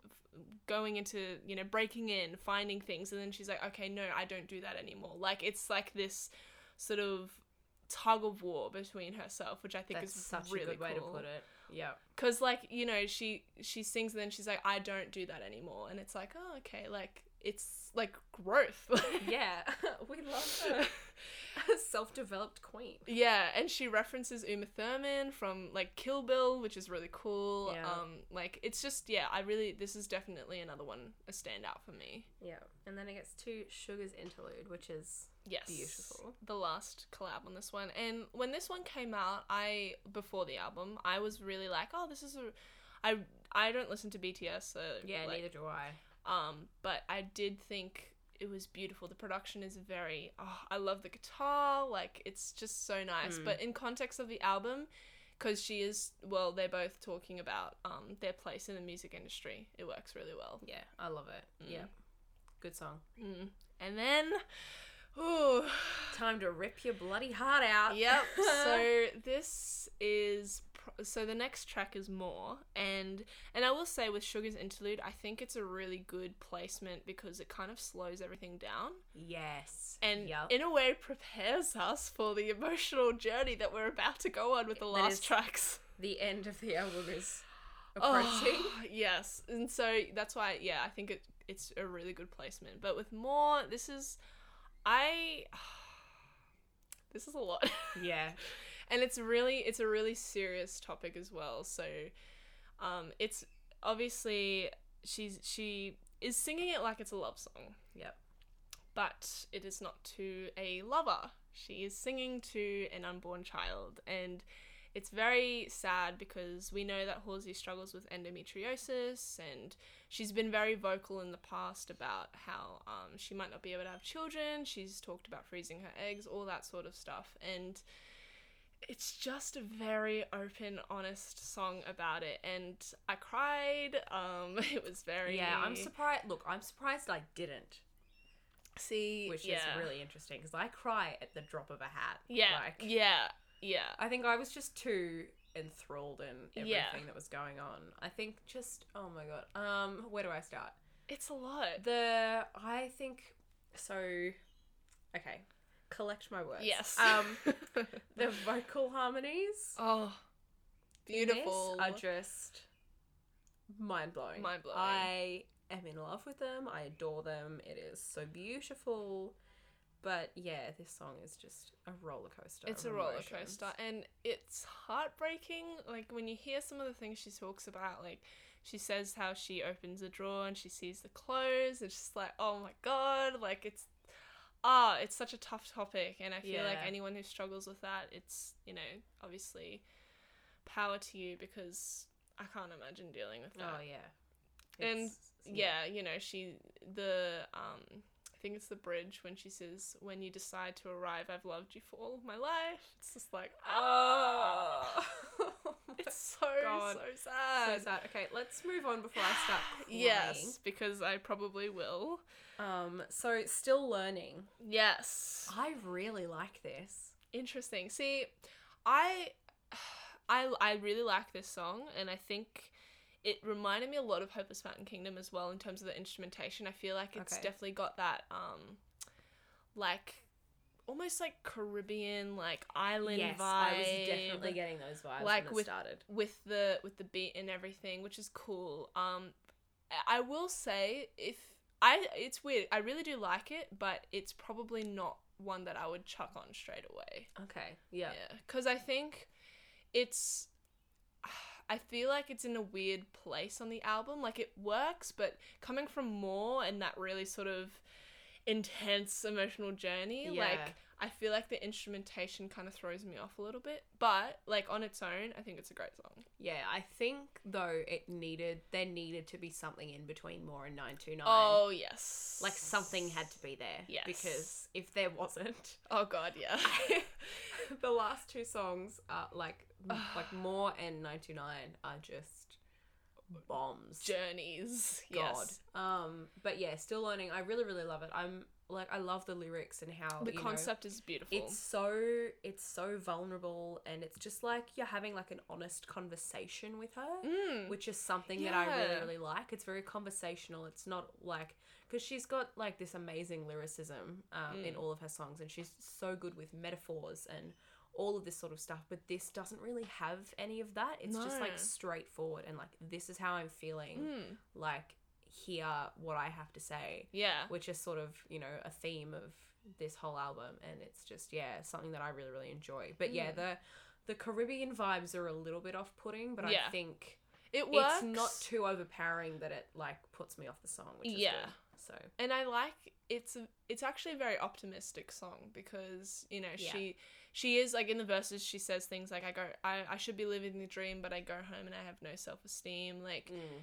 going into you know breaking in, finding things, and then she's like, okay, no, I don't do that anymore. Like it's like this sort of tug of war between herself, which I think That's is such really a good way to put it. Yeah. Cause like you know she she sings and then she's like I don't do that anymore and it's like oh okay like it's like growth Yeah, we love her. A self-developed queen. yeah and she references Uma Thurman from like Kill Bill which is really cool Yeah. um like it's just yeah I really this is definitely another one a standout for me Yeah, and then it gets to SUGA's interlude, which is yes Beautiful. the last collab on this one and when this one came out I before the album I was really like oh this is a I I don't listen to BTS so yeah. like, neither do I. Um, but I did think it was beautiful. The production is very. Oh, I love the guitar. Like it's just so nice. Mm. But in context of the album, because she is well, they're both talking about um their place in the music industry. It works really well. Yeah, I love it. Mm. Yeah, good song. Mm. And then, ooh, Time to rip your bloody heart out. yep. so this is so the next track is more and and I will say with SUGA's interlude, I think it's a really good placement because it kind of slows everything down. yes, and Yup. in a way prepares us for the emotional journey that we're about to go on with the That last tracks. the end of the album is oh, approaching. Oh, yes, and so that's why, yeah, I think it it's a really good placement. But with more, this is, I, this is a lot, yeah, and it's really it's a really serious topic as well. So, um, it's obviously she's she is singing it like it's a love song. Yep. but it is not to a lover. She is singing to an unborn child, and it's very sad because we know that Halsey struggles with endometriosis, and she's been very vocal in the past about how um, she might not be able to have children. She's talked about freezing her eggs, all that sort of stuff, and it's just a very open, honest song about it. And I cried. Um, it was very yeah. I'm surprised. Look, I'm surprised I didn't, See, which yeah. is really interesting because I cry at the drop of a hat. Yeah, like, yeah, yeah. I think I was just too enthralled in everything Yeah. that was going on. I think just oh my god. Um, where do I start? It's a lot. The I think so. Okay, collect my words. yes. Um, the vocal harmonies. oh, beautiful. are just mind blowing. Mind-blowing. I am in love with them. I adore them. It is so beautiful. But yeah, this song is just a roller coaster. it's a roller coaster, and it's heartbreaking. Like when you hear some of the things she talks about, like she says how she opens a drawer and she sees the clothes. It's just like, oh my god, like it's ah, it's such a tough topic, and I feel like anyone who struggles with that, it's you know obviously power to you because I can't imagine dealing with that. Oh yeah. And, It's- yeah, you know, she the um I think it's the bridge when she says, "When you decide to arrive, I've loved you for all of my life." It's just like, Oh. it's so God. so so sad. sad. Okay, let's move on before I start crying. Yes, because I probably will. Um. So still learning. Yes, I really like this. interesting. See, I, I, I really like this song, and I think it reminded me a lot of Hopeless Fountain Kingdom as well in terms of the instrumentation. I feel like it's Okay. definitely got that, um, like almost like Caribbean, like island yes, vibe. I was definitely getting those vibes Like when it with- started. with the with the beat and everything, which is cool. Um, I will say if I it's weird. I really do like it, but it's probably not one that I would chuck on straight away. Okay. Yeah. Yeah, because I think it's I feel like it's in a weird place on the album. Like it works, but coming from more and that really sort of intense emotional journey, Yeah. like I feel like the instrumentation kind of throws me off a little bit. But like on its own, I think it's a great song. Yeah, I think though it needed there needed to be something in between more and nine two nine. Oh yes. like something had to be there. Yes. Because if there wasn't, Oh god, yeah. the last two songs are like like more and nine two nine are just bombs. Journeys. God. Yes. Um, but yeah, still learning. I really, really love it. I'm like, I love the lyrics and how The you know, concept is beautiful. it's so it's so vulnerable and it's just like you're having like an honest conversation with her Mm. which is something that i really really like it's very conversational it's not like because she's got like this amazing lyricism um, in Mm. all of her songs and she's so good with metaphors and all of this sort of stuff but this doesn't really have any of that it's just like straightforward and like this is how i'm feeling Mm. like hear what i have to say Yeah. which is sort of you know a theme of this whole album and it's just yeah something that i really really enjoy but yeah Mm. the the caribbean vibes are a little bit off-putting but Yeah. i think It works. it's not too overpowering that it like puts me off the song which is Yeah. good. so and I like it's a, it's actually a very optimistic song because you know Yeah. she she is like in the verses she says things like I go I, I should be living the dream but I go home and I have no self esteem like mm.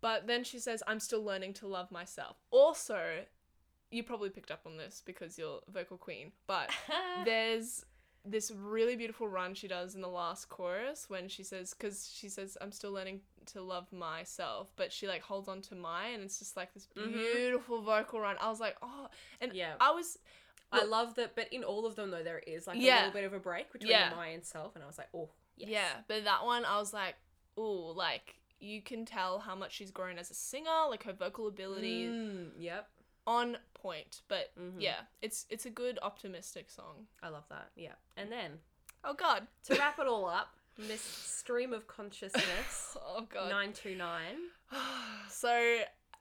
but then she says I'm still learning to love myself also you probably picked up on this because you're vocal queen but there's this really beautiful run she does in the last chorus when she says because she says i'm still learning to love myself but she like holds on to my and it's just like this Mhm. beautiful vocal run i was like oh and yeah i was i love that but in all of them though there is like a little bit of a break between Yeah. my and self and i was like oh yes. yeah but that one i was like oh, like you can tell how much she's grown as a singer like her vocal ability Mm, yep on point but Mhm. yeah it's it's a good optimistic song i love that yeah and then oh god to wrap it all up miss stream of consciousness oh god 929 so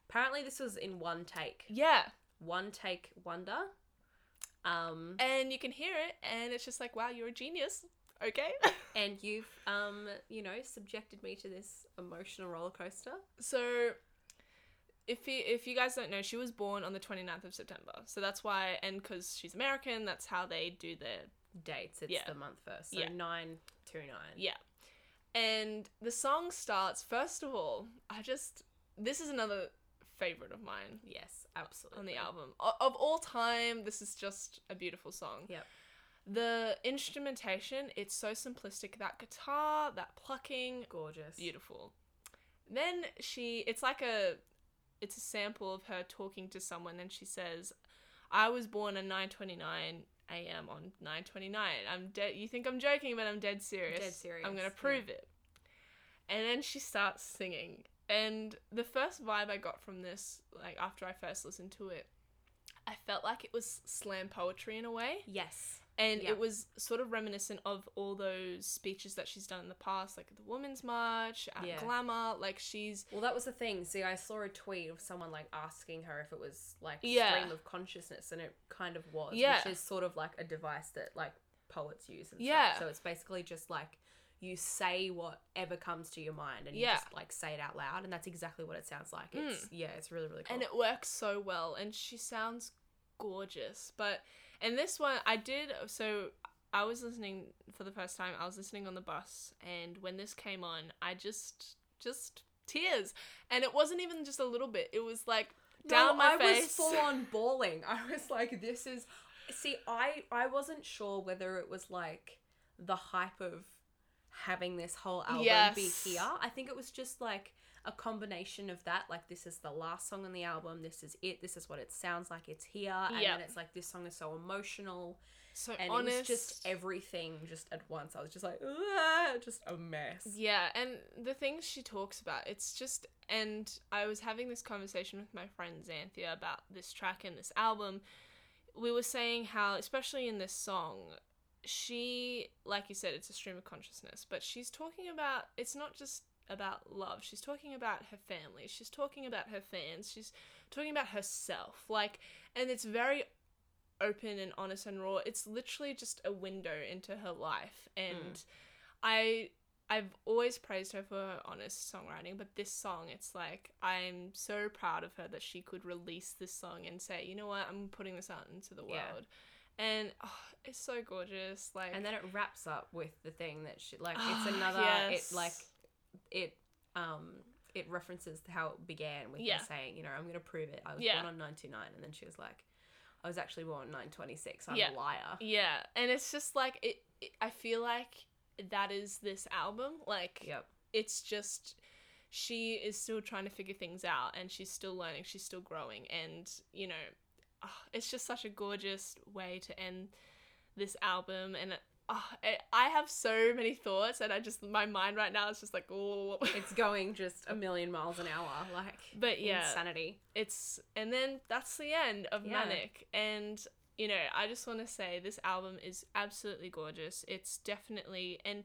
Apparently, this was in one take. yeah One take wonder. Um, and you can hear it and it's just like wow you're a genius okay and you've, um, you know, subjected me to this emotional roller coaster. so if you if you guys don't know she was born on the 29th of september so that's why and because she's american that's how they do their Dates. It's Yeah. the month first. So Yeah. nine two nine. yeah and the song starts first of all i just this is another favorite of mine Yes, absolutely. on the album O- of all time this is just a beautiful song Yep. the instrumentation it's so simplistic that guitar that plucking Gorgeous. beautiful. Then she, it's like a, it's a sample of her talking to someone, and she says, "I was born twenty nine a.m. on nine twenty nine. I'm dead. You think I'm joking, but I'm dead serious. Dead serious, I'm gonna yeah. prove it." And then she starts singing, and the first vibe I got from this, like after I first listened to it, I felt like it was slam poetry in a way Yes. And Yeah. it was sort of reminiscent of all those speeches that she's done in the past like the women's march at Yeah. glamour like she's Well, that was the thing. See, I saw a tweet of someone like asking her if it was like Yeah. stream of consciousness, and it kind of was. Yeah. Which is sort of like a device that like poets use and Yeah. stuff. So it's basically just like you say whatever comes to your mind and you Yeah. just like say it out loud, and that's exactly what it sounds like. It's mm. yeah, it's really really cool. and it works so well and she sounds gorgeous but and this one i did so i was listening for the first time i was listening on the bus and when this came on i just just tears and it wasn't even just a little bit it was like down my I face was full on bawling. I was like, this is. See, I I wasn't sure whether it was like the hype of having this whole album be here. I think it was just like a combination of that. Like, this is the last song on the album. This is it. This is what it sounds like. It's here. And Yep. then it's like this song is so emotional, so and honest it was just everything just at once. I was just like, just a mess. Yeah, and the things she talks about, it's just and I was having this conversation with my friend Xanthia about this track and this album. We were saying how, especially in this song, she, like you said, it's a stream of consciousness, but she's talking about it's not just about love. She's talking about her family. She's talking about her fans. She's talking about herself. Like, and it's very open and honest and raw. It's literally just a window into her life. And I I've always praised her for her honest songwriting, but this song, it's like I'm so proud of her that she could release this song and say, you know what, I'm putting this out into the world, Yeah. and oh, it's so gorgeous. Like, and then it wraps up with the thing that she like Ah, it's another yes. it like it um it references how it began with Yeah. her saying you know i'm gonna prove it i was Yeah. born on 99 and then she was like i was actually born on 926 i'm Yeah. a liar yeah, and it's just like it, it. I feel like that is this album. Like, yep it's just she is still trying to figure things out and she's still learning she's still growing and you know ah, it's just such a gorgeous way to end this album and ah, I I have so many thoughts and I just my mind right now is just like oh it's going just a million miles an hour like but yeah insanity. it's and then that's the end of Yeah. manic. And you know i just want to say this album is absolutely gorgeous. It's definitely and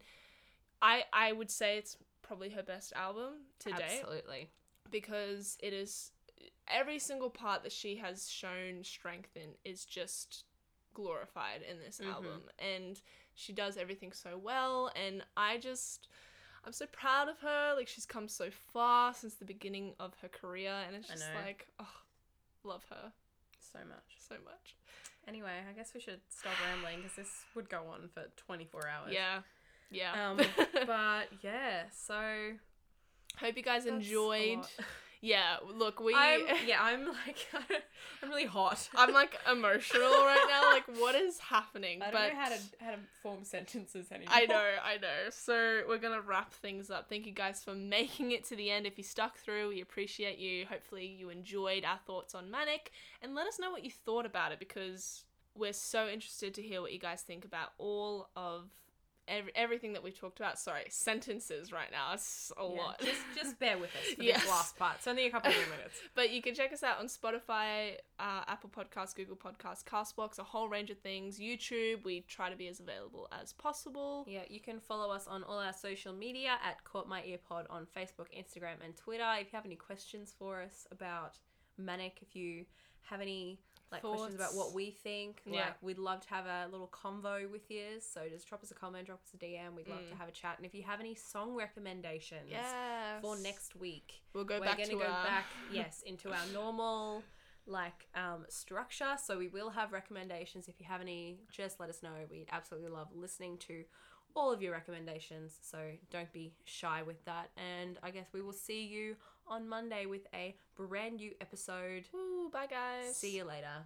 i i would say it's probably her best album to date. Absolutely. Because it is every single part that she has shown strength in is just glorified in this Mhm. album. And she does everything so well and i just i'm so proud of her. Like she's come so far since the beginning of her career and it's just like oh love her so much. so much. Anyway i guess we should stop rambling because this would go on for 24 hours. Yeah. Yeah. Um but yeah so hope you guys enjoyed. yeah look we I'm, yeah i'm like i'm really hot I'm like emotional right now. Like, what is happening? I don't but know how to how to form sentences anymore. I know, I know. So we're gonna wrap things up. Thank you guys for making it to the end. If you stuck through, we appreciate you. Hopefully, you enjoyed our thoughts on Manic, and let us know what you thought about it because we're so interested to hear what you guys think about all of every, everything that we've talked about. Sorry, sentences right now. It's a Yeah, lot. Just just bear with us for Yes. this last part. It's only a couple more minutes. But you can check us out on Spotify, uh, Apple Podcasts, Google Podcasts, Castbox, a whole range of things. YouTube, we try to be as available as possible. Yeah, you can follow us on all our social media at Caught My Ear Pod on Facebook, Instagram, and Twitter. If you have any questions for us about Manic, if you have any like questions about what we think, Yeah. like we'd love to have a little convo with you. So just drop us a comment, drop us a DM. We'd love to Mm. have a chat. And if you have any song recommendations Yes. for next week, We'll go we're back going to to go our... back yes into our normal like um, structure so we will have recommendations if you have any just let us know we'd absolutely love listening to all of your recommendations so don't be shy with that and i guess we will see you on monday with a brand new episode Ooh, bye guys. see you later